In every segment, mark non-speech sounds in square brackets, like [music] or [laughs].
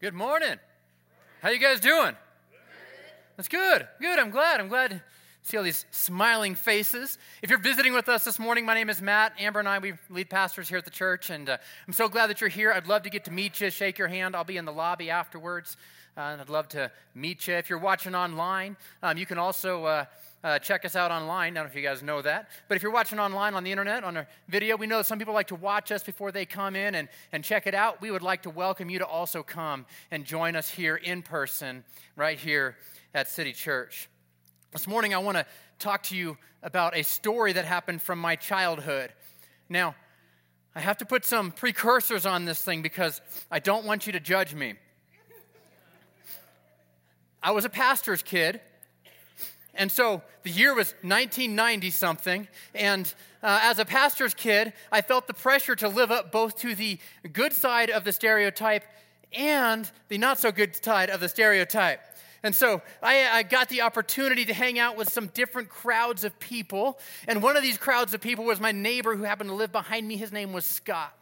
Good morning. How you guys doing? That's good. Good. I'm glad. I'm glad to see all these smiling faces. If you're visiting with us this morning, my name is Matt. Amber and I, we lead pastors here at the church, and uh, I'm so glad that you're here. I'd love to get to meet you, shake your hand. I'll be in the lobby afterwards, uh, and I'd love to meet you. If you're watching online, um, you can also. Uh, uh, check us out online. I don't know if you guys know that. But if you're watching online on the internet, on a video, we know some people like to watch us before they come in and, and check it out. We would like to welcome you to also come and join us here in person, right here at City Church. This morning, I want to talk to you about a story that happened from my childhood. Now, I have to put some precursors on this thing because I don't want you to judge me. I was a pastor's kid. And so the year was 1990 something. And uh, as a pastor's kid, I felt the pressure to live up both to the good side of the stereotype and the not so good side of the stereotype. And so I, I, got the opportunity to hang out with some different crowds of people. And one of these crowds of people was my neighbor who happened to live behind me. His name was Scott.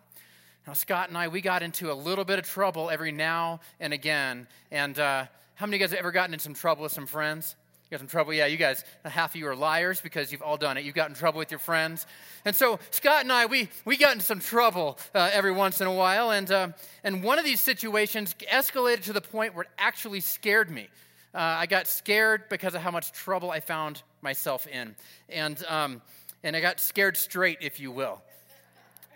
Now, Scott and I, we got into a little bit of trouble every now and again. And uh, how many of you guys have ever gotten in some trouble with some friends? Got in trouble? Yeah, you guys, half of you are liars because you've all done it. You've got in trouble with your friends. And so Scott and I, we, we got into some trouble uh, every once in a while. And, uh, and one of these situations escalated to the point where it actually scared me. Uh, I got scared because of how much trouble I found myself in. And, um, and I got scared straight, if you will.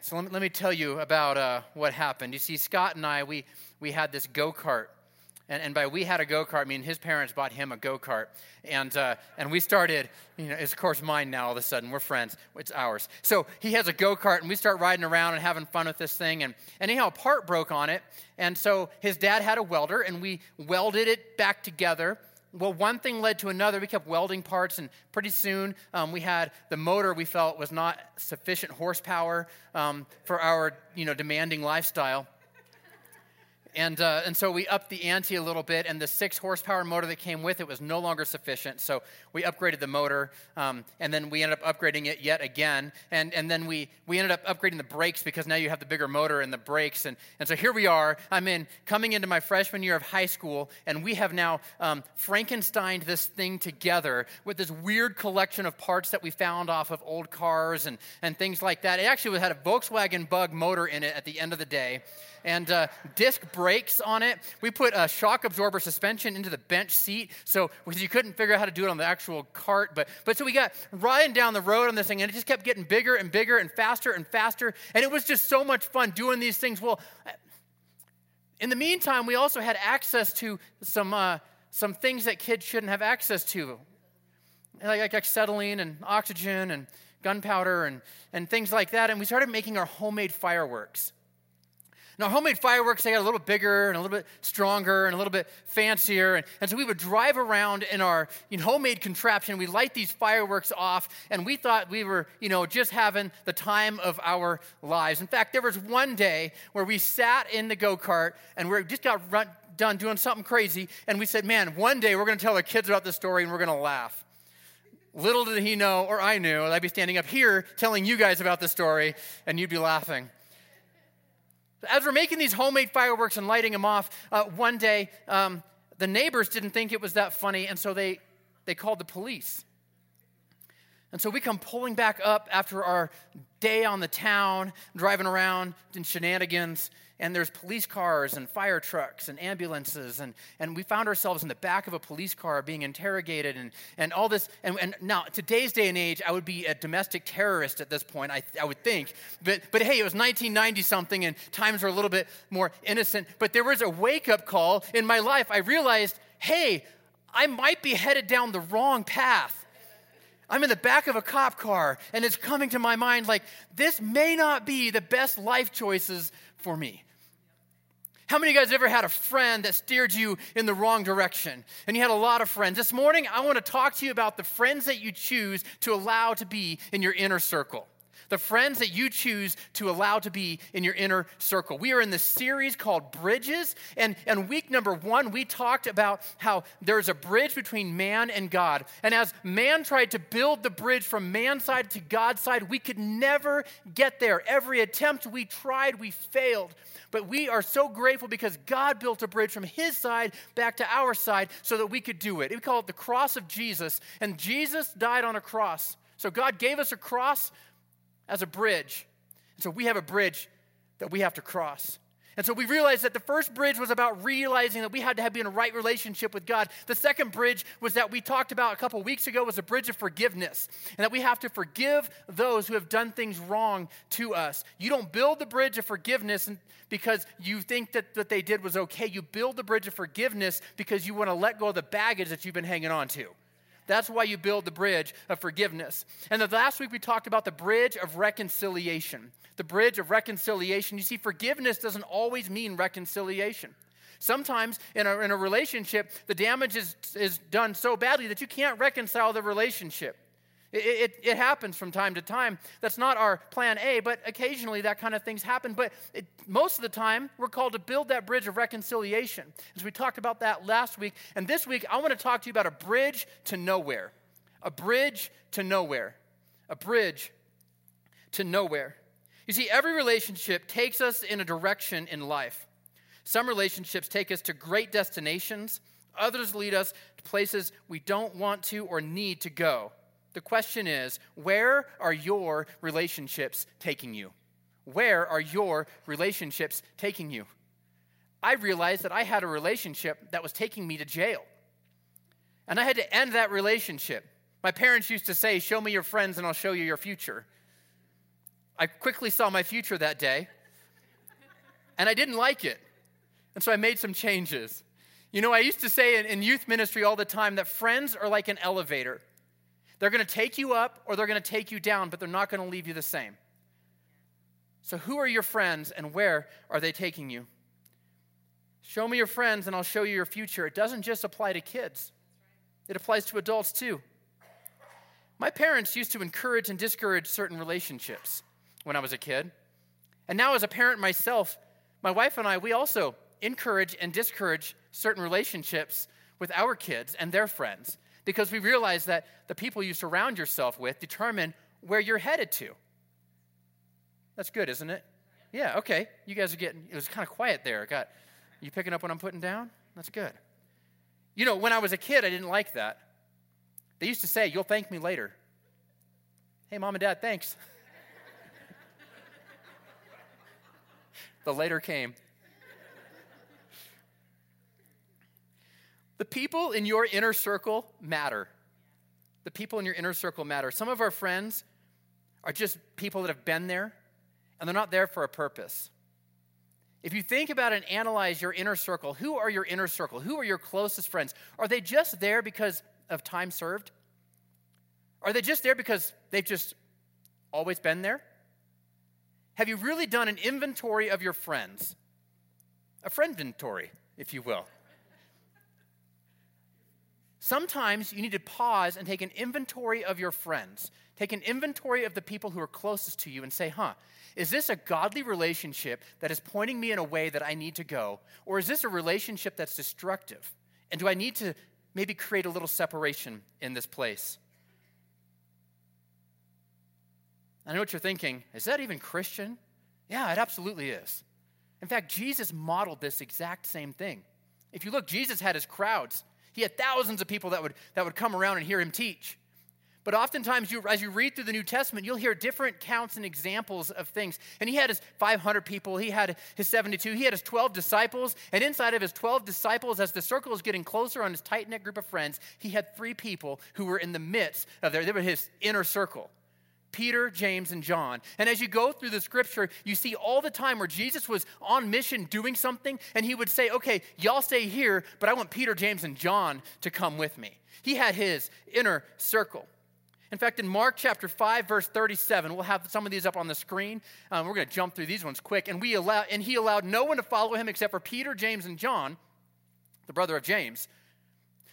So let me, let me tell you about uh, what happened. You see, Scott and I, we, we had this go kart and, and by we had a go kart, I mean his parents bought him a go kart. And, uh, and we started, you know, it's of course mine now all of a sudden. We're friends, it's ours. So he has a go kart, and we start riding around and having fun with this thing. And, anyhow, a part broke on it. And so his dad had a welder, and we welded it back together. Well, one thing led to another. We kept welding parts, and pretty soon um, we had the motor we felt was not sufficient horsepower um, for our you know, demanding lifestyle. And, uh, and so we upped the ante a little bit, and the six horsepower motor that came with it was no longer sufficient. So we upgraded the motor, um, and then we ended up upgrading it yet again. And, and then we, we ended up upgrading the brakes because now you have the bigger motor and the brakes. And, and so here we are. I'm in coming into my freshman year of high school, and we have now um, Frankensteined this thing together with this weird collection of parts that we found off of old cars and, and things like that. It actually had a Volkswagen Bug motor in it at the end of the day and uh, disc brakes on it. We put a shock absorber suspension into the bench seat, so you couldn't figure out how to do it on the actual cart. But, but so we got riding down the road on this thing, and it just kept getting bigger and bigger and faster and faster. And it was just so much fun doing these things. Well, in the meantime, we also had access to some, uh, some things that kids shouldn't have access to, like, like acetylene and oxygen and gunpowder and, and things like that. And we started making our homemade fireworks. Now, homemade fireworks, they got a little bigger and a little bit stronger and a little bit fancier. And, and so we would drive around in our you know, homemade contraption. We light these fireworks off, and we thought we were, you know, just having the time of our lives. In fact, there was one day where we sat in the go kart and we just got run, done doing something crazy. And we said, man, one day we're going to tell our kids about this story and we're going to laugh. Little did he know, or I knew, I'd be standing up here telling you guys about the story, and you'd be laughing. As we're making these homemade fireworks and lighting them off, uh, one day um, the neighbors didn't think it was that funny, and so they, they called the police. And so we come pulling back up after our day on the town, driving around in shenanigans, and there's police cars and fire trucks and ambulances and, and we found ourselves in the back of a police car being interrogated and, and all this and, and now today's day and age i would be a domestic terrorist at this point i, I would think. But, but hey it was 1990 something and times were a little bit more innocent but there was a wake-up call in my life. I realized hey i might be headed down the wrong path. I'm in the back of a cop car, and it's coming to my mind like, this may not be the best life choices for me. How many of you guys ever had a friend that steered you in the wrong direction? And you had a lot of friends. This morning, I want to talk to you about the friends that you choose to allow to be in your inner circle. The friends that you choose to allow to be in your inner circle. We are in the series called Bridges, and, and week number one, we talked about how there's a bridge between man and God. And as man tried to build the bridge from man's side to God's side, we could never get there. Every attempt we tried, we failed. But we are so grateful because God built a bridge from his side back to our side so that we could do it. We call it the cross of Jesus, and Jesus died on a cross. So God gave us a cross as a bridge. And so we have a bridge that we have to cross. And so we realized that the first bridge was about realizing that we had to have, be in a right relationship with God. The second bridge was that we talked about a couple weeks ago was a bridge of forgiveness. And that we have to forgive those who have done things wrong to us. You don't build the bridge of forgiveness because you think that what they did was okay. You build the bridge of forgiveness because you want to let go of the baggage that you've been hanging on to. That's why you build the bridge of forgiveness. And the last week we talked about the bridge of reconciliation. The bridge of reconciliation. You see, forgiveness doesn't always mean reconciliation. Sometimes in a, in a relationship, the damage is, is done so badly that you can't reconcile the relationship. It, it, it, happens from time to time. That's not our plan A, but occasionally that kind of things happen. But it, most of the time, we're called to build that bridge of reconciliation. As we talked about that last week. And this week, I want to talk to you about a bridge to nowhere. A bridge to nowhere. A bridge to nowhere. You see, every relationship takes us in a direction in life. Some relationships take us to great destinations, others lead us to places we don't want to or need to go. The question is where are your relationships taking you? Where are your relationships taking you? I realized that I had a relationship that was taking me to jail. And I had to end that relationship. My parents used to say, Show me your friends and I'll show you your future. I quickly saw my future that day, and I didn't like it. And so I made some changes. You know, I used to say in, youth ministry all the time that friends are like an elevator. They're going to take you up or they're going to take you down, but they're not going to leave you the same. So, who are your friends and where are they taking you? Show me your friends and I'll show you your future. It doesn't just apply to kids, it applies to adults too. My parents used to encourage and discourage certain relationships when I was a kid. And now, as a parent myself, my wife and I, we also encourage and discourage certain relationships with our kids and their friends because we realize that the people you surround yourself with determine where you're headed to. That's good, isn't it? Yeah, okay. You guys are getting, it was kind of quiet there. Got, you picking up what I'm putting down? That's good. You know, when I was a kid, I didn't like that. They used to say, You'll thank me later. Hey, mom and dad, thanks. [laughs] the later came. The people in your inner circle matter. The people in your inner circle matter. Some of our friends are just people that have been there, and they're not there for a purpose. If you think about and analyze your inner circle, who are your inner circle? Who are your closest friends? Are they just there because of time served? Are they just there because they've just always been there? Have you really done an inventory of your friends? A friend inventory, if you will. Sometimes you need to pause and take an inventory of your friends. Take an inventory of the people who are closest to you and say, huh, is this a godly relationship that is pointing me in a way that I need to go? Or is this a relationship that's destructive? And do I need to maybe create a little separation in this place? I know what you're thinking. Is that even Christian? Yeah, it absolutely is. In fact, Jesus modeled this exact same thing. If you look, Jesus had his crowds. He had thousands of people that would, that would come around and hear him teach. But oftentimes, you, as you read through the New Testament, you'll hear different counts and examples of things. And he had his 500 people, he had his 72, he had his 12 disciples. And inside of his 12 disciples, as the circle is getting closer on his tight knit group of friends, he had three people who were in the midst of their, they were his inner circle. Peter, James, and John. And as you go through the scripture, you see all the time where Jesus was on mission doing something, and he would say, Okay, y'all stay here, but I want Peter, James, and John to come with me. He had his inner circle. In fact, in Mark chapter 5, verse 37, we'll have some of these up on the screen. Um, we're going to jump through these ones quick. And, we allow, and he allowed no one to follow him except for Peter, James, and John, the brother of James.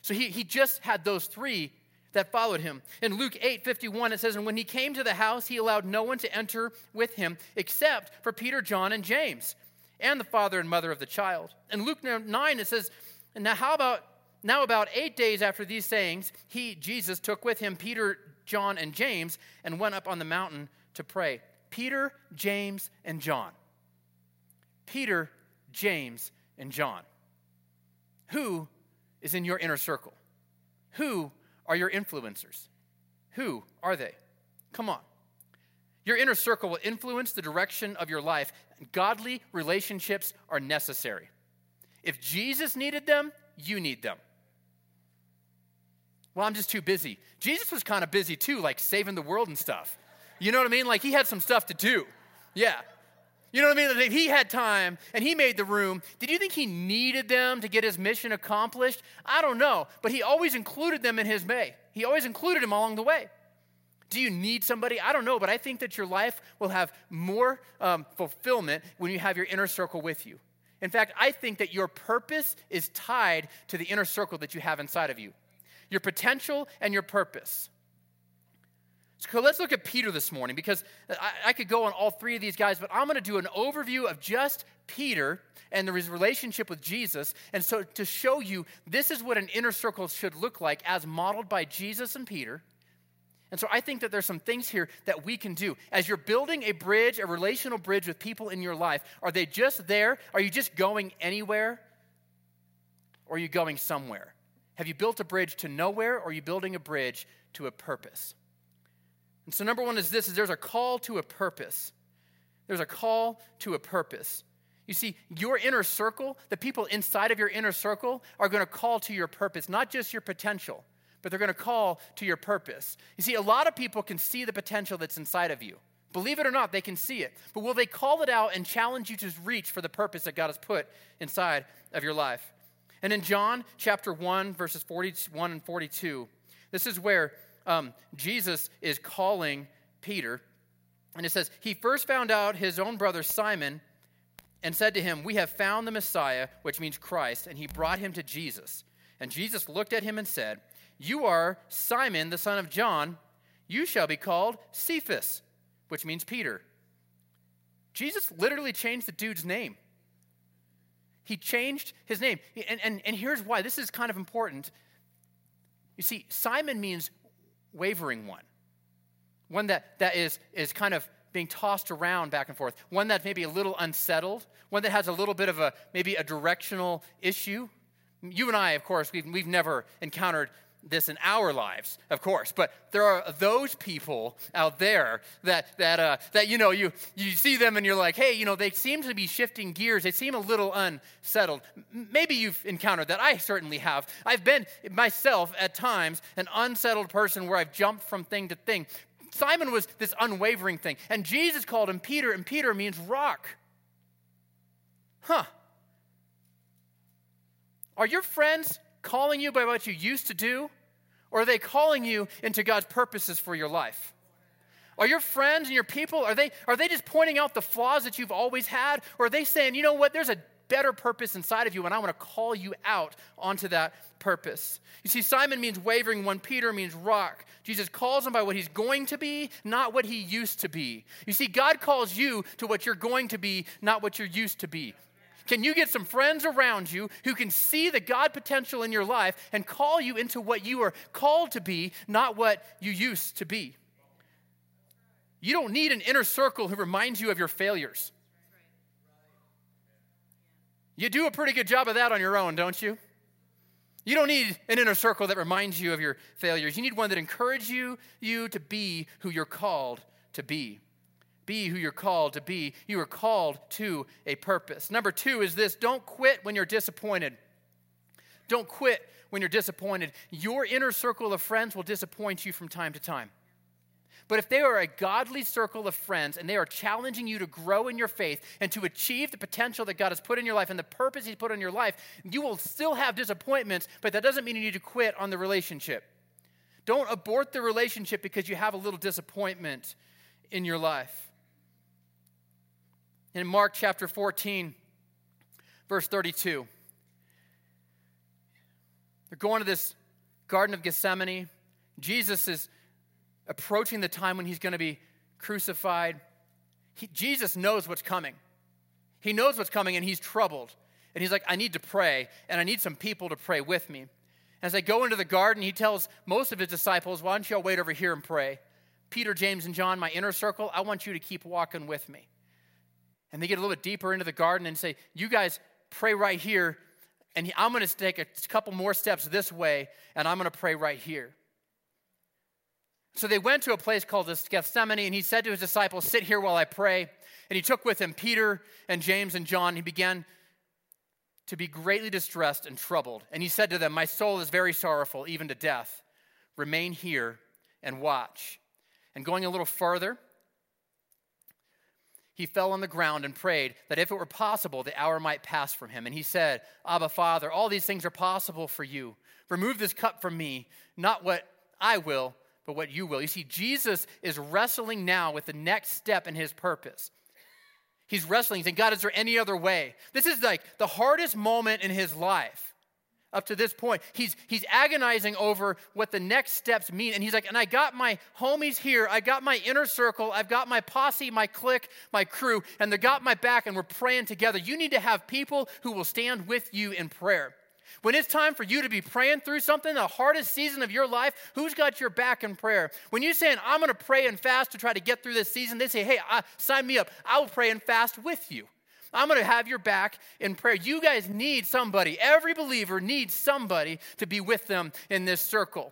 So he, he just had those three that followed him. In Luke 8 51, it says, And when he came to the house, he allowed no one to enter with him except for Peter, John, and James, and the father and mother of the child. In Luke 9, it says, And now how about now about eight days after these sayings, he, Jesus, took with him Peter, John, and James, and went up on the mountain to pray. Peter, James, and John. Peter, James, and John. Who is in your inner circle? Who are your influencers? Who are they? Come on. Your inner circle will influence the direction of your life, godly relationships are necessary. If Jesus needed them, you need them. Well, I'm just too busy. Jesus was kind of busy too, like saving the world and stuff. You know what I mean? Like he had some stuff to do. Yeah. You know what I mean? Like he had time and he made the room. Did you think he needed them to get his mission accomplished? I don't know. But he always included them in his way. He always included them along the way. Do you need somebody? I don't know, but I think that your life will have more um, fulfillment when you have your inner circle with you. In fact, I think that your purpose is tied to the inner circle that you have inside of you your potential and your purpose. So let's look at Peter this morning because I, I could go on all three of these guys, but I'm going to do an overview of just Peter and his relationship with Jesus. And so to show you this is what an inner circle should look like as modeled by Jesus and Peter. And so I think that there's some things here that we can do. As you're building a bridge, a relational bridge with people in your life, are they just there? Are you just going anywhere? Or are you going somewhere? Have you built a bridge to nowhere or are you building a bridge to a purpose? And so number one is this is there's a call to a purpose. There's a call to a purpose. You see, your inner circle, the people inside of your inner circle are going to call to your purpose, not just your potential, but they're going to call to your purpose. You see, a lot of people can see the potential that's inside of you. Believe it or not, they can see it. But will they call it out and challenge you to reach for the purpose that God has put inside of your life? And in John chapter 1, verses 41 and 42, this is where um, Jesus is calling Peter. And it says, He first found out his own brother Simon and said to him, We have found the Messiah, which means Christ. And he brought him to Jesus. And Jesus looked at him and said, You are Simon, the son of John. You shall be called Cephas, which means Peter. Jesus literally changed the dude's name. He changed his name. And, and, and here's why this is kind of important. You see, Simon means wavering one, one that, that is, is kind of being tossed around back and forth, one that's maybe a little unsettled, one that has a little bit of a maybe a directional issue. You and I, of course, we've, we've never encountered this in our lives, of course, but there are those people out there that that uh, that you know you you see them and you're like, hey, you know, they seem to be shifting gears. They seem a little unsettled. Maybe you've encountered that. I certainly have. I've been myself at times an unsettled person where I've jumped from thing to thing. Simon was this unwavering thing, and Jesus called him Peter, and Peter means rock. Huh. Are your friends calling you by what you used to do? Or are they calling you into God's purposes for your life? Are your friends and your people, are they, are they just pointing out the flaws that you've always had? Or are they saying, you know what, there's a better purpose inside of you, and I want to call you out onto that purpose? You see, Simon means wavering one, Peter means rock. Jesus calls him by what he's going to be, not what he used to be. You see, God calls you to what you're going to be, not what you're used to be. Can you get some friends around you who can see the God potential in your life and call you into what you are called to be, not what you used to be? You don't need an inner circle who reminds you of your failures. You do a pretty good job of that on your own, don't you? You don't need an inner circle that reminds you of your failures. You need one that encourages you, you to be who you're called to be. Be who you're called to be. You are called to a purpose. Number two is this don't quit when you're disappointed. Don't quit when you're disappointed. Your inner circle of friends will disappoint you from time to time. But if they are a godly circle of friends and they are challenging you to grow in your faith and to achieve the potential that God has put in your life and the purpose He's put in your life, you will still have disappointments, but that doesn't mean you need to quit on the relationship. Don't abort the relationship because you have a little disappointment in your life. In Mark chapter 14, verse 32, they're going to this Garden of Gethsemane. Jesus is approaching the time when he's going to be crucified. He, Jesus knows what's coming. He knows what's coming and he's troubled. And he's like, I need to pray, and I need some people to pray with me. As they go into the garden, he tells most of his disciples, Why don't y'all wait over here and pray? Peter, James, and John, my inner circle, I want you to keep walking with me. And they get a little bit deeper into the garden and say, You guys pray right here, and I'm going to take a couple more steps this way, and I'm going to pray right here. So they went to a place called Gethsemane, and he said to his disciples, Sit here while I pray. And he took with him Peter and James and John. He began to be greatly distressed and troubled. And he said to them, My soul is very sorrowful, even to death. Remain here and watch. And going a little further, he fell on the ground and prayed that if it were possible, the hour might pass from him. And he said, Abba, Father, all these things are possible for you. Remove this cup from me, not what I will, but what you will. You see, Jesus is wrestling now with the next step in his purpose. He's wrestling, saying, God, is there any other way? This is like the hardest moment in his life up to this point. He's, he's agonizing over what the next steps mean. And he's like, and I got my homies here. I got my inner circle. I've got my posse, my clique, my crew, and they got my back, and we're praying together. You need to have people who will stand with you in prayer. When it's time for you to be praying through something, the hardest season of your life, who's got your back in prayer? When you're saying, I'm going to pray and fast to try to get through this season, they say, hey, sign me up. I will pray and fast with you. I'm going to have your back in prayer. You guys need somebody. Every believer needs somebody to be with them in this circle.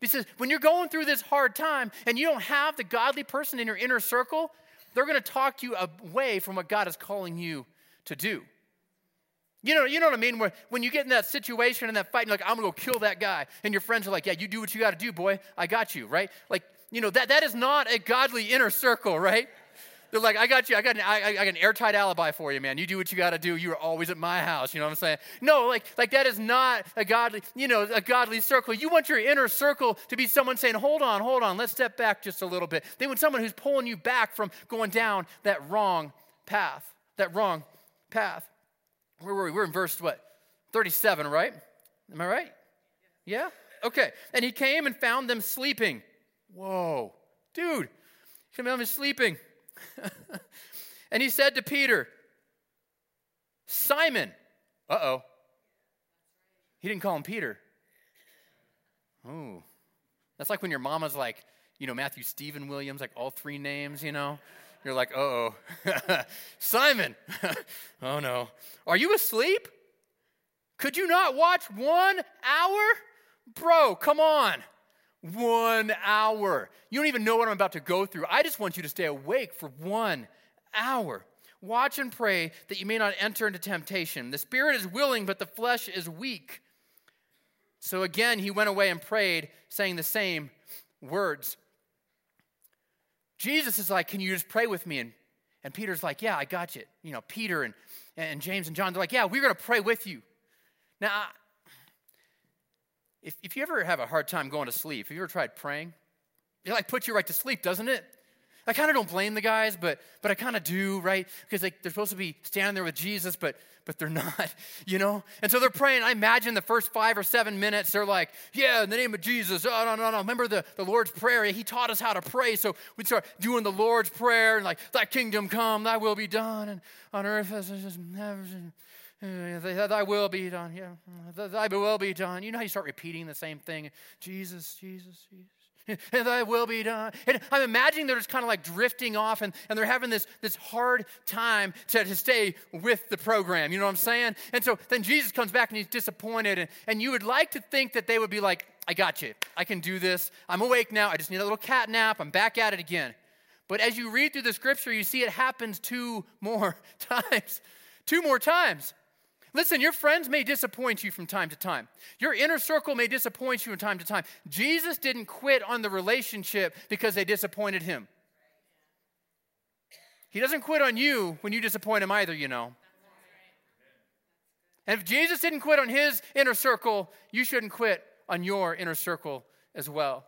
He says, when you're going through this hard time and you don't have the godly person in your inner circle, they're going to talk you away from what God is calling you to do. You know, you know what I mean? When, when you get in that situation and that fight, and you're like, I'm gonna go kill that guy. And your friends are like, Yeah, you do what you gotta do, boy. I got you, right? Like, you know, that, that is not a godly inner circle, right? They're like, I got you. I got, an, I, I got an airtight alibi for you, man. You do what you got to do. You're always at my house. You know what I'm saying? No, like, like that is not a godly, you know, a godly circle. You want your inner circle to be someone saying, hold on, hold on, let's step back just a little bit. They want someone who's pulling you back from going down that wrong path, that wrong path. Where were we? We're in verse what? 37, right? Am I right? Yeah? Okay. And he came and found them sleeping. Whoa. Dude, he found them sleeping. [laughs] and he said to Peter, Simon. Uh oh. He didn't call him Peter. Oh. That's like when your mama's like, you know, Matthew Stephen Williams, like all three names, you know? You're like, oh, [laughs] Simon, [laughs] oh no. Are you asleep? Could you not watch one hour? Bro, come on. One hour. You don't even know what I'm about to go through. I just want you to stay awake for one hour. Watch and pray that you may not enter into temptation. The spirit is willing, but the flesh is weak. So again, he went away and prayed, saying the same words. Jesus is like, Can you just pray with me? And, and Peter's like, Yeah, I got you. You know, Peter and, and James and John, they're like, Yeah, we're going to pray with you. Now, if, if you ever have a hard time going to sleep, have you ever tried praying? It like puts you right to sleep, doesn't it? I kind of don't blame the guys, but but I kind of do, right? Because like they're supposed to be standing there with Jesus, but but they're [laughs] not, you know. And so they're praying. I imagine the first five or seven minutes, they're like, "Yeah, in the name of Jesus." Oh no no no! Remember the the Lord's prayer? He taught us how to pray, so we start doing the Lord's prayer and like, "Thy kingdom come, Thy will be done, and on earth as it is in heaven." Mm, thy will be done. Yeah, mm, thy will be done. You know how you start repeating the same thing? Jesus, Jesus, Jesus [laughs] and thy will be done. And I'm imagining they're just kind of like drifting off and, and they're having this, this hard time to, to stay with the program. You know what I'm saying? And so then Jesus comes back and he's disappointed. And, and you would like to think that they would be like, I got you. I can do this. I'm awake now. I just need a little cat nap. I'm back at it again. But as you read through the scripture, you see it happens two more [laughs] times. Two more times. Listen, your friends may disappoint you from time to time. Your inner circle may disappoint you from time to time. Jesus didn't quit on the relationship because they disappointed him. He doesn't quit on you when you disappoint him either, you know. And if Jesus didn't quit on his inner circle, you shouldn't quit on your inner circle as well.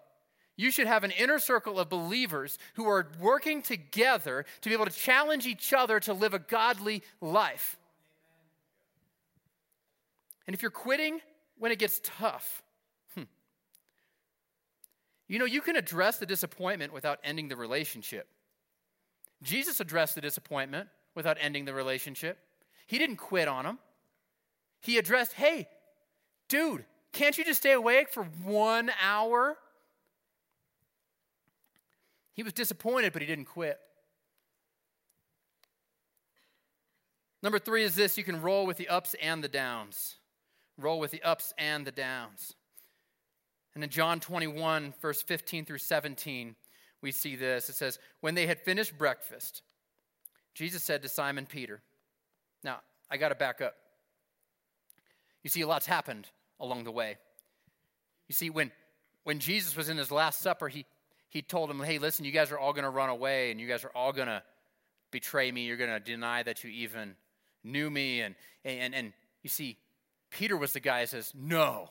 You should have an inner circle of believers who are working together to be able to challenge each other to live a godly life. And if you're quitting when it gets tough, hmm, You know, you can address the disappointment without ending the relationship. Jesus addressed the disappointment without ending the relationship. He didn't quit on him. He addressed, hey, dude, can't you just stay awake for one hour? He was disappointed, but he didn't quit. Number three is this you can roll with the ups and the downs. Roll with the ups and the downs. And in John 21, verse 15 through 17, we see this. It says, When they had finished breakfast, Jesus said to Simon Peter, Now, I got to back up. You see, a lot's happened along the way. You see, when, when Jesus was in his Last Supper, he, he told them, Hey, listen, you guys are all going to run away and you guys are all going to betray me. You're going to deny that you even knew me. And, and, and you see, Peter was the guy that says, No,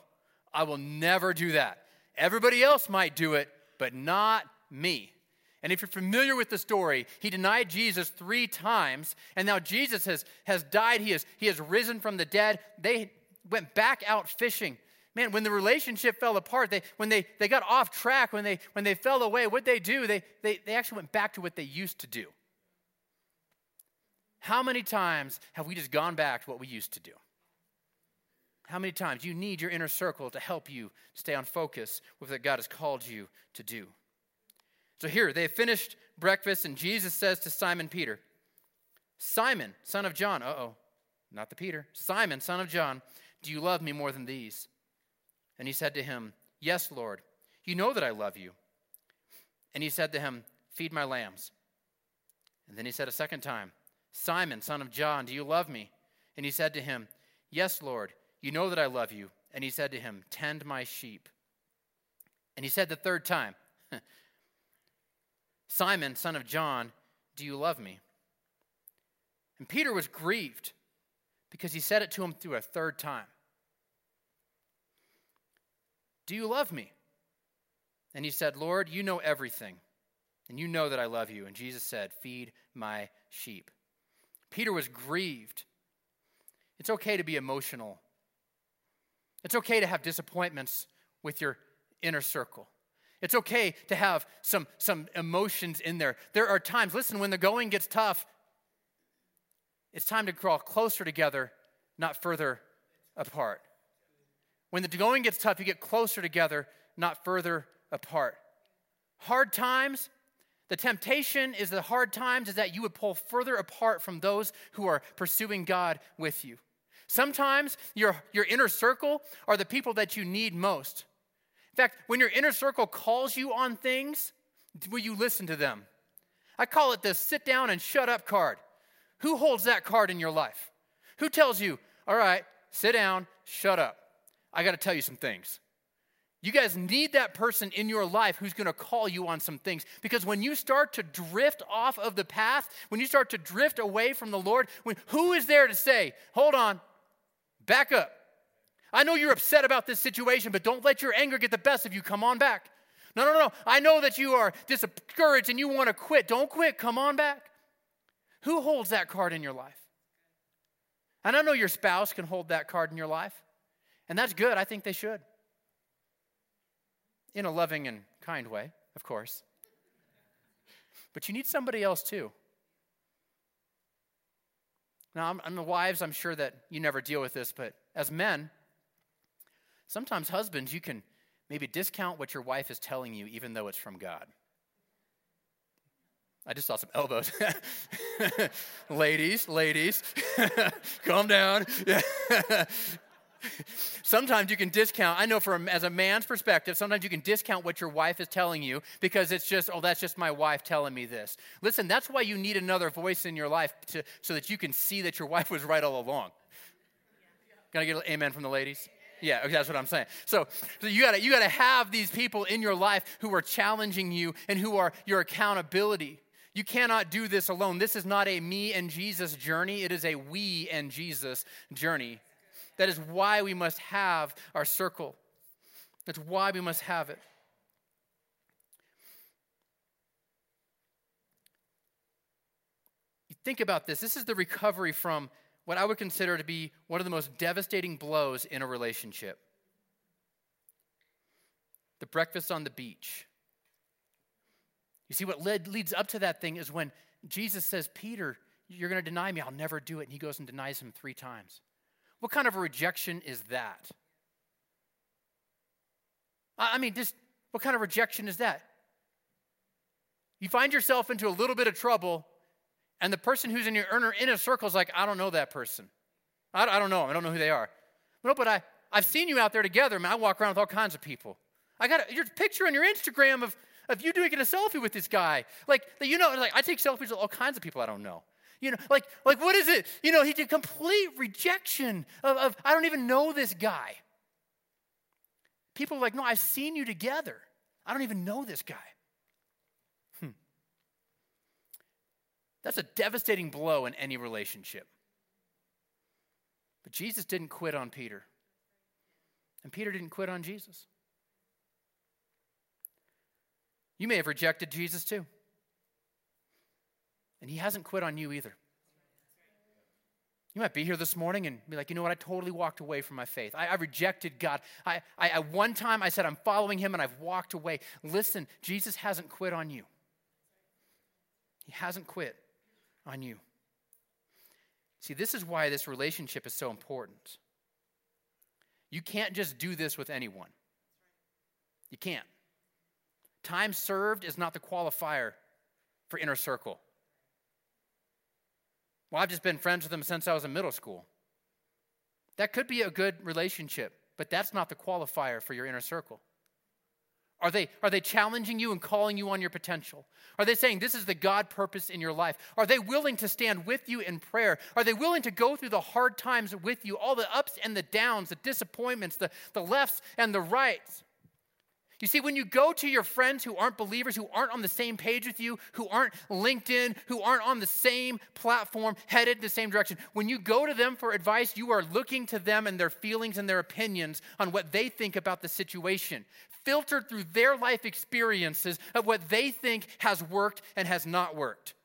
I will never do that. Everybody else might do it, but not me. And if you're familiar with the story, he denied Jesus three times, and now Jesus has, has died. He has, he has risen from the dead. They went back out fishing. Man, when the relationship fell apart, they, when they, they got off track, when they, when they fell away, what they do? They, they, they actually went back to what they used to do. How many times have we just gone back to what we used to do? How many times you need your inner circle to help you stay on focus with what God has called you to do? So here, they have finished breakfast, and Jesus says to Simon Peter, Simon, son of John, uh oh, not the Peter, Simon, son of John, do you love me more than these? And he said to him, Yes, Lord, you know that I love you. And he said to him, Feed my lambs. And then he said a second time, Simon, son of John, do you love me? And he said to him, Yes, Lord, you know that I love you. And he said to him, Tend my sheep. And he said the third time, [laughs] Simon, son of John, do you love me? And Peter was grieved because he said it to him through a third time. Do you love me? And he said, Lord, you know everything, and you know that I love you. And Jesus said, Feed my sheep. Peter was grieved. It's okay to be emotional. It's okay to have disappointments with your inner circle. It's okay to have some, some emotions in there. There are times, listen, when the going gets tough, it's time to draw closer together, not further apart. When the going gets tough, you get closer together, not further apart. Hard times, the temptation is the hard times is that you would pull further apart from those who are pursuing God with you. Sometimes your, your inner circle are the people that you need most. In fact, when your inner circle calls you on things, will you listen to them? I call it the sit down and shut up card. Who holds that card in your life? Who tells you, all right, sit down, shut up? I got to tell you some things. You guys need that person in your life who's going to call you on some things. Because when you start to drift off of the path, when you start to drift away from the Lord, when, who is there to say, hold on, back up? I know you're upset about this situation, but don't let your anger get the best of you. Come on back. No, no, no. I know that you are discouraged and you want to quit. Don't quit. Come on back. Who holds that card in your life? And I know your spouse can hold that card in your life. And that's good. I think they should in a loving and kind way, of course. But you need somebody else too. Now, I'm, I'm the wives, I'm sure that you never deal with this, but as men, sometimes husbands, you can maybe discount what your wife is telling you, even though it's from God. I just saw some elbows. [laughs] ladies, ladies, [laughs] calm down. [laughs] [laughs] sometimes you can discount, I know from as a man's perspective, sometimes you can discount what your wife is telling you because it's just, oh, that's just my wife telling me this. Listen, that's why you need another voice in your life to, so that you can see that your [laughs] wife was right all along. Can I get an amen from the ladies? Yeah, that's what I'm saying. So, so you gotta you gotta have these people in your life who are challenging you and who are your accountability. You cannot do this alone. This is not a me and Jesus journey. It is a we and Jesus journey. That is why we must have our circle. That's why we must have it. You think about this. This is the recovery from what I would consider to be one of the most devastating blows in a relationship. the breakfast on the beach. You see, what led, leads up to that thing is when Jesus says, Peter, you're going to deny me. I'll never do it. And he goes and denies him three times. What kind of rejection is that? I mean, just what kind of rejection is that? You find yourself into a little bit of trouble, and the person who's in your inner inner circle is like, I don't know that person. I, I don't know. I don't know who they are. No, but I, I've seen you out there together. I Man, I walk around with all kinds of people. I got a, your picture on your Instagram of, of you doing a selfie with this guy. Like, you know, like I take selfies with all kinds of people I don't know. You know, like, like what is it? You know, he did complete rejection of, of I don't even know this guy. People are like, no, I've seen you together. I don't even know this guy. Hmm. That's a devastating blow in any relationship. But Jesus didn't quit on Peter. And Peter didn't quit on Jesus. You may have rejected Jesus too. And he hasn't quit on you either. You might be here this morning and be like, you know what? I totally walked away from my faith. I, I rejected God. I, I, at one time, I said, I'm following him and I've walked away. Listen, Jesus hasn't quit on you. He hasn't quit on you. See, this is why this relationship is so important. You can't just do this with anyone. You can't. Time served is not the qualifier for inner circle. Well, I've just been friends with them since I was in middle school. That could be a good relationship, but that's not the qualifier for your inner circle. Are they, are they challenging you and calling you on your potential? Are they saying this is the God purpose in your life? Are they willing to stand with you in prayer? Are they willing to go through the hard times with you, all the ups and the downs, the disappointments, the, the lefts and the rights? You see, when you go to your friends who aren't believers, who aren't on the same page with you, who aren't LinkedIn, who aren't on the same platform, headed the same direction, when you go to them for advice, you are looking to them and their feelings and their opinions on what they think about the situation, filtered through their life experiences of what they think has worked and has not worked.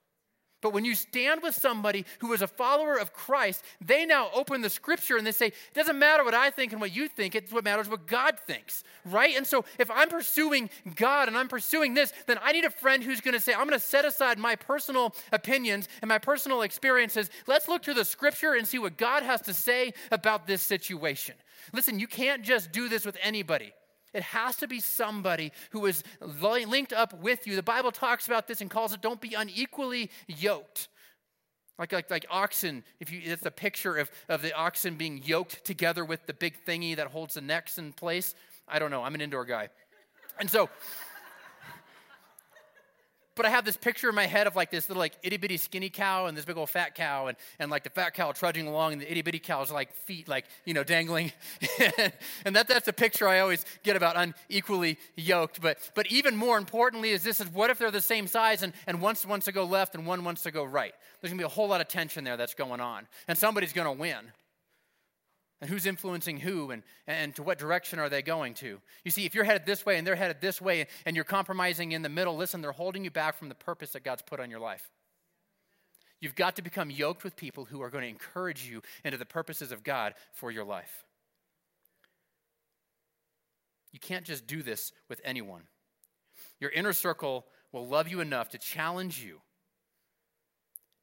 But when you stand with somebody who is a follower of Christ, they now open the scripture and they say, It doesn't matter what I think and what you think, it's what matters what God thinks, right? And so if I'm pursuing God and I'm pursuing this, then I need a friend who's going to say, I'm going to set aside my personal opinions and my personal experiences. Let's look to the scripture and see what God has to say about this situation. Listen, you can't just do this with anybody. It has to be somebody who is linked up with you. The Bible talks about this and calls it don't be unequally yoked. Like, like, like oxen, if you it's a picture of, of the oxen being yoked together with the big thingy that holds the necks in place. I don't know, I'm an indoor guy. And so but I have this picture in my head of like this little like itty bitty skinny cow and this big old fat cow and, and like the fat cow trudging along and the itty bitty cow's like feet like, you know, dangling. [laughs] and that, that's a picture I always get about unequally yoked. But, but even more importantly is this is what if they're the same size and, and one wants to go left and one wants to go right? There's gonna be a whole lot of tension there that's going on. And somebody's gonna win and who's influencing who and, and to what direction are they going to? You see if you're headed this way and they're headed this way and you're compromising in the middle listen they're holding you back from the purpose that god's put on your life. You've got to become yoked with people who are going to encourage you into the purposes of god for your life. You can't just do this with anyone. Your inner circle will love you enough to challenge you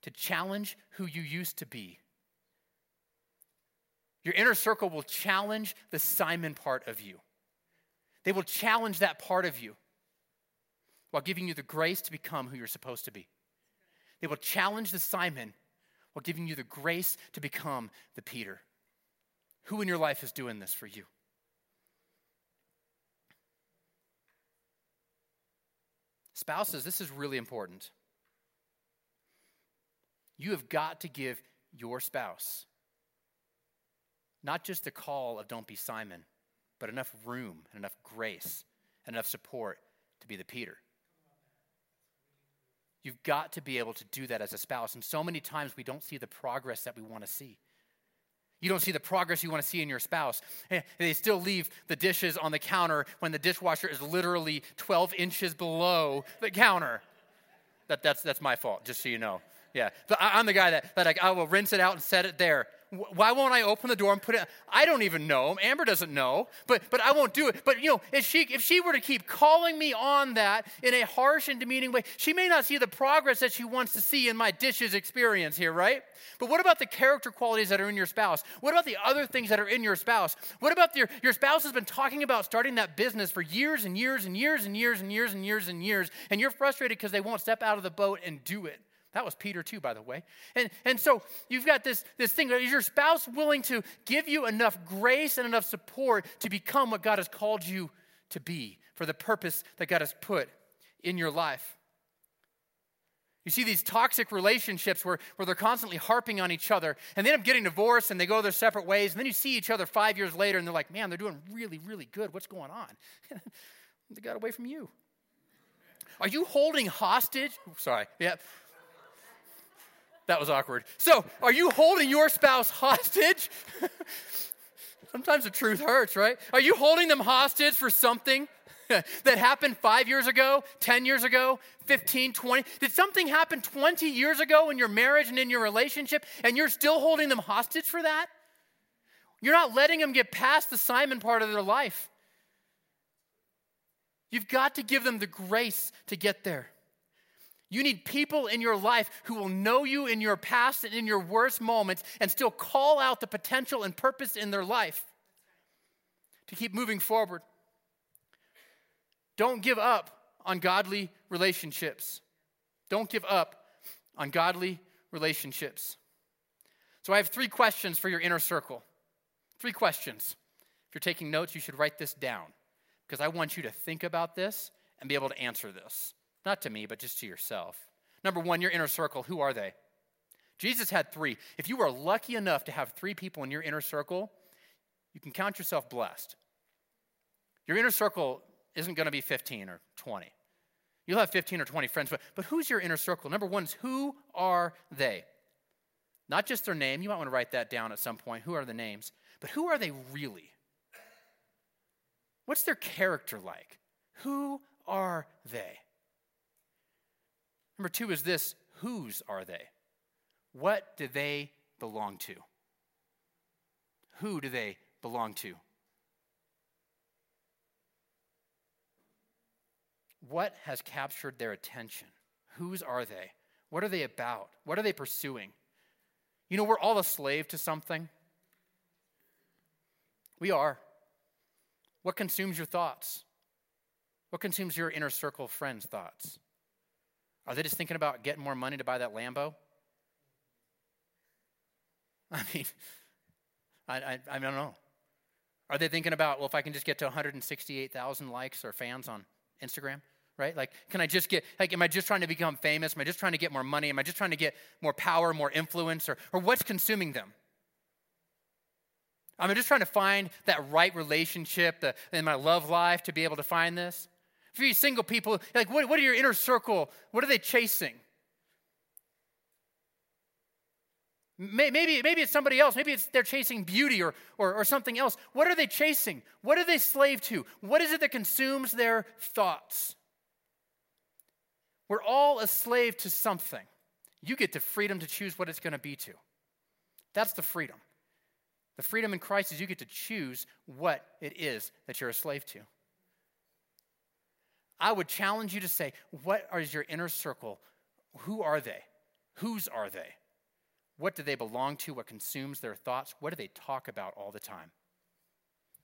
to challenge who you used to be your inner circle will challenge the Simon part of you. They will challenge that part of you while giving you the grace to become who you're supposed to be. They will challenge the Simon while giving you the grace to become the Peter. Who in your life is doing this for you? Spouses, this is really important. You have got to give your spouse not just the call of don't be Simon, but enough room and enough grace and enough support to be the Peter. You've got to be able to do that as a spouse. And so many times we don't see the progress that we want to see. You don't see the progress you want to see in your spouse. Eh, they still leave the dishes on the counter when the dishwasher is literally 12 inches below the counter. That, that's, that's my fault, just so you know. Yeah. But I'm the guy that, that like, I will rinse it out and set it there. Why won't I open the door and put it? I don't even know. Amber doesn't know, but but I won't do it. But you know, if she if she were to keep calling me on that in a harsh and demeaning way, she may not see the progress that she wants to see in my dishes experience here, right? But what about the character qualities that are in your spouse? What about the other things that are in your spouse? What about your your spouse has been talking about starting that business for years and years and years and years and years and years and years, and you're frustrated because they won't step out of the boat and do it. That was Peter too, by the way. And, and so you've got this, this thing. Is your spouse willing to give you enough grace and enough support to become what God has called you to be for the purpose that God has put in your life? You see these toxic relationships where, where they're constantly harping on each other and they end up getting divorced and they go their separate ways. And then you see each other five years later and they're like, man, they're doing really, really good. What's going on? [laughs] they got away from you. Are you holding hostage? Sorry. Yeah. That was awkward. So, are you holding your spouse hostage? [laughs] Sometimes the truth hurts, right? Are you holding them hostage for something [laughs] that happened five years ago, 10 years ago, 15, 20? Did something happen 20 years ago in your marriage and in your relationship, and you're still holding them hostage for that? You're not letting them get past the Simon part of their life. You've got to give them the grace to get there. You need people in your life who will know you in your past and in your worst moments and still call out the potential and purpose in their life to keep moving forward. Don't give up on godly relationships. Don't give up on godly relationships. So, I have three questions for your inner circle. Three questions. If you're taking notes, you should write this down because I want you to think about this and be able to answer this. Not to me, but just to yourself. Number one, your inner circle. Who are they? Jesus had three. If you were lucky enough to have three people in your inner circle, you can count yourself blessed. Your inner circle isn't going to be 15 or 20. You'll have 15 or 20 friends, but, but who's your inner circle? Number one is who are they? Not just their name. You might want to write that down at some point. Who are the names? But who are they really? What's their character like? Who are they? Number two is this whose are they? What do they belong to? Who do they belong to? What has captured their attention? Whose are they? What are they about? What are they pursuing? You know, we're all a slave to something. We are. What consumes your thoughts? What consumes your inner circle friends' thoughts? Are they just thinking about getting more money to buy that Lambo? [laughs] I mean, I, I, I don't know. Are they thinking about, well, if I can just get to 168,000 likes or fans on Instagram, right? Like, can I just get, like, am I just trying to become famous? Am I just trying to get more money? Am I just trying to get more power, more influence? Or, or what's consuming them? I'm just trying to find that right relationship the, in my love life to be able to find this? For you single people, like, what, what are your inner circle? What are they chasing? Maybe, maybe it's somebody else. Maybe it's they're chasing beauty or, or, or something else. What are they chasing? What are they slave to? What is it that consumes their thoughts? We're all a slave to something. You get the freedom to choose what it's going to be to. That's the freedom. The freedom in Christ is you get to choose what it is that you're a slave to. I would challenge you to say, what is your inner circle? Who are they? Whose are they? What do they belong to? What consumes their thoughts? What do they talk about all the time?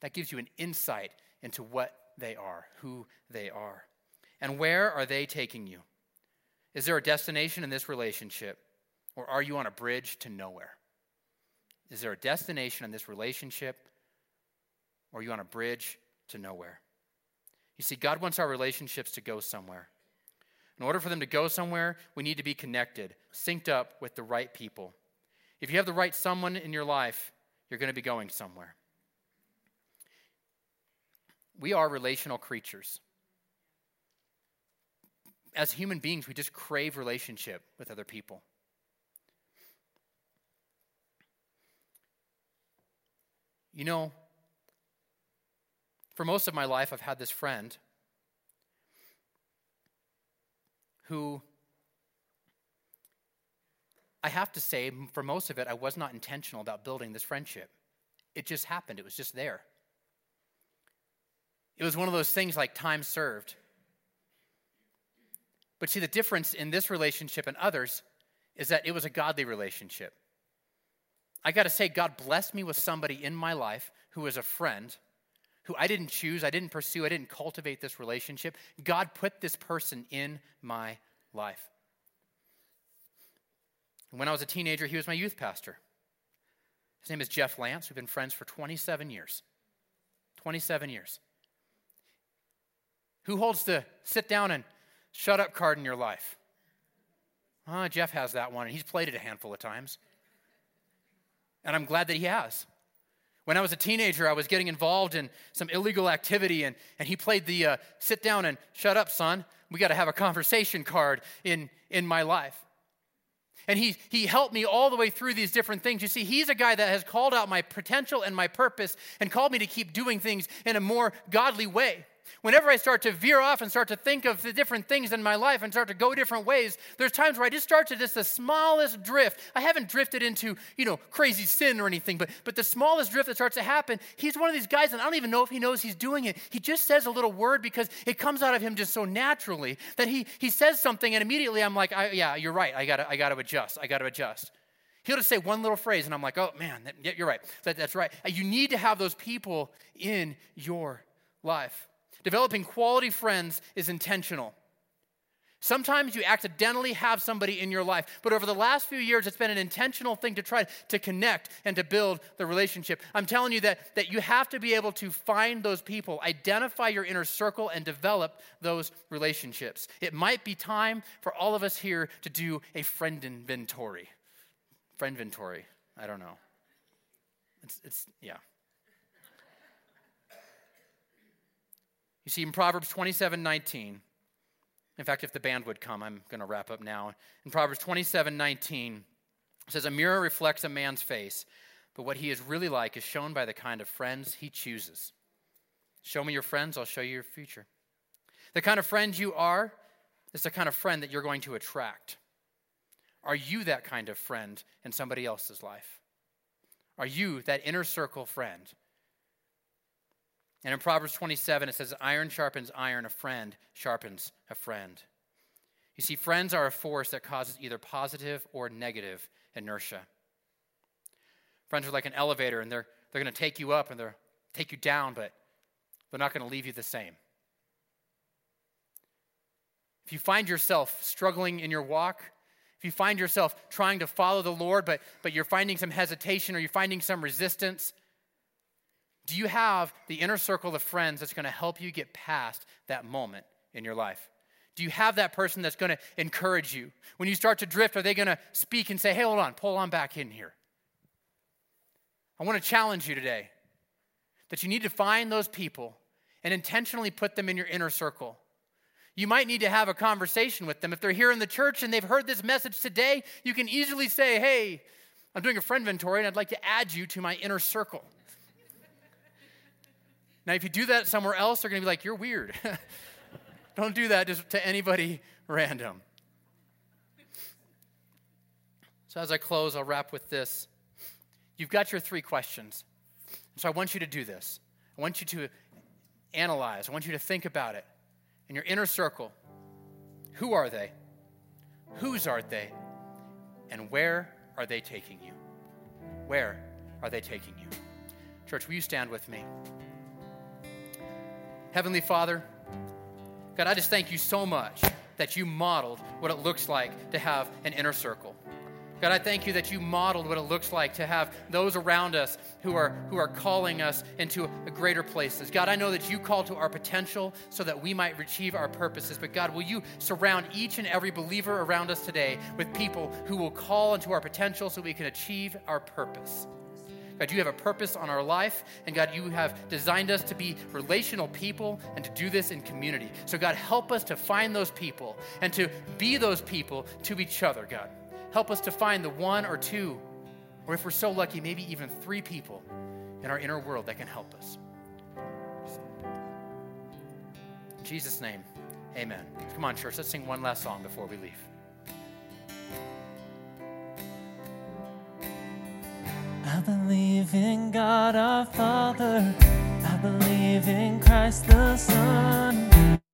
That gives you an insight into what they are, who they are. And where are they taking you? Is there a destination in this relationship, or are you on a bridge to nowhere? Is there a destination in this relationship, or are you on a bridge to nowhere? You see, God wants our relationships to go somewhere. In order for them to go somewhere, we need to be connected, synced up with the right people. If you have the right someone in your life, you're going to be going somewhere. We are relational creatures. As human beings, we just crave relationship with other people. You know, for most of my life, I've had this friend who I have to say, for most of it, I was not intentional about building this friendship. It just happened, it was just there. It was one of those things like time served. But see, the difference in this relationship and others is that it was a godly relationship. I got to say, God blessed me with somebody in my life who was a friend, who I didn't choose, I didn't pursue, I didn't cultivate this relationship. God put this person in my life. When I was a teenager, he was my youth pastor. His name is Jeff Lance. We've been friends for 27 years. 27 years. Who holds the sit down and shut up card in your life? Oh, Jeff has that one, and he's played it a handful of times. And I'm glad that he has. When I was a teenager, I was getting involved in some illegal activity, and, and he played the uh, sit down and shut up, son. We got to have a conversation card in, in my life. And he, he helped me all the way through these different things. You see, he's a guy that has called out my potential and my purpose and called me to keep doing things in a more godly way. Whenever I start to veer off and start to think of the different things in my life and start to go different ways, there's times where I just start to just the smallest drift. I haven't drifted into, you know, crazy sin or anything, but, but the smallest drift that starts to happen, he's one of these guys, and I don't even know if he knows he's doing it. He just says a little word because it comes out of him just so naturally that he, he says something, and immediately I'm like, yeah, you're right. I got I gotta adjust. I got to adjust. He'll just say one little phrase, and I'm like, oh man, that, yeah, you're right. That, that's right. You need to have those people in your life. Developing quality friends is intentional. Sometimes you accidentally have somebody in your life, but over the last few years, it's been an intentional thing to try to connect and to build the relationship. I'm telling you that, that you have to be able to find those people, identify your inner circle, and develop those relationships. It might be time for all of us here to do a friend inventory. Friend inventory. I don't know. It's, it's yeah. You see, in Proverbs 27 19, in fact, if the band would come, I'm going to wrap up now. In Proverbs 27 19, it says, A mirror reflects a man's face, but what he is really like is shown by the kind of friends he chooses. Show me your friends, I'll show you your future. The kind of friend you are is the kind of friend that you're going to attract. Are you that kind of friend in somebody else's life? Are you that inner circle friend and in Proverbs 27, it says, Iron sharpens iron, a friend sharpens a friend. You see, friends are a force that causes either positive or negative inertia. Friends are like an elevator, and they're, they're going to take you up and they're take you down, but they're not going to leave you the same. If you find yourself struggling in your walk, if you find yourself trying to follow the Lord, but, but you're finding some hesitation or you're finding some resistance, do you have the inner circle of friends that's going to help you get past that moment in your life? Do you have that person that's going to encourage you? When you start to drift, are they going to speak and say, hey, hold on, pull on back in here? I want to challenge you today that you need to find those people and intentionally put them in your inner circle. You might need to have a conversation with them. If they're here in the church and they've heard this message today, you can easily say, hey, I'm doing a friend inventory and I'd like to add you to my inner circle. Now, if you do that somewhere else, they're going to be like, you're weird. [laughs] Don't do that just to anybody random. So, as I close, I'll wrap with this. You've got your three questions. So, I want you to do this. I want you to analyze, I want you to think about it. In your inner circle, who are they? Whose are they? And where are they taking you? Where are they taking you? Church, will you stand with me? Heavenly Father, God, I just thank you so much that you modeled what it looks like to have an inner circle. God, I thank you that you modeled what it looks like to have those around us who are, who are calling us into greater places. God, I know that you call to our potential so that we might achieve our purposes. But God, will you surround each and every believer around us today with people who will call into our potential so we can achieve our purpose? God, you have a purpose on our life, and God, you have designed us to be relational people and to do this in community. So, God, help us to find those people and to be those people to each other, God. Help us to find the one or two, or if we're so lucky, maybe even three people in our inner world that can help us. In Jesus' name, amen. Come on, church, let's sing one last song before we leave. Believe in God our Father. I believe in Christ the Son.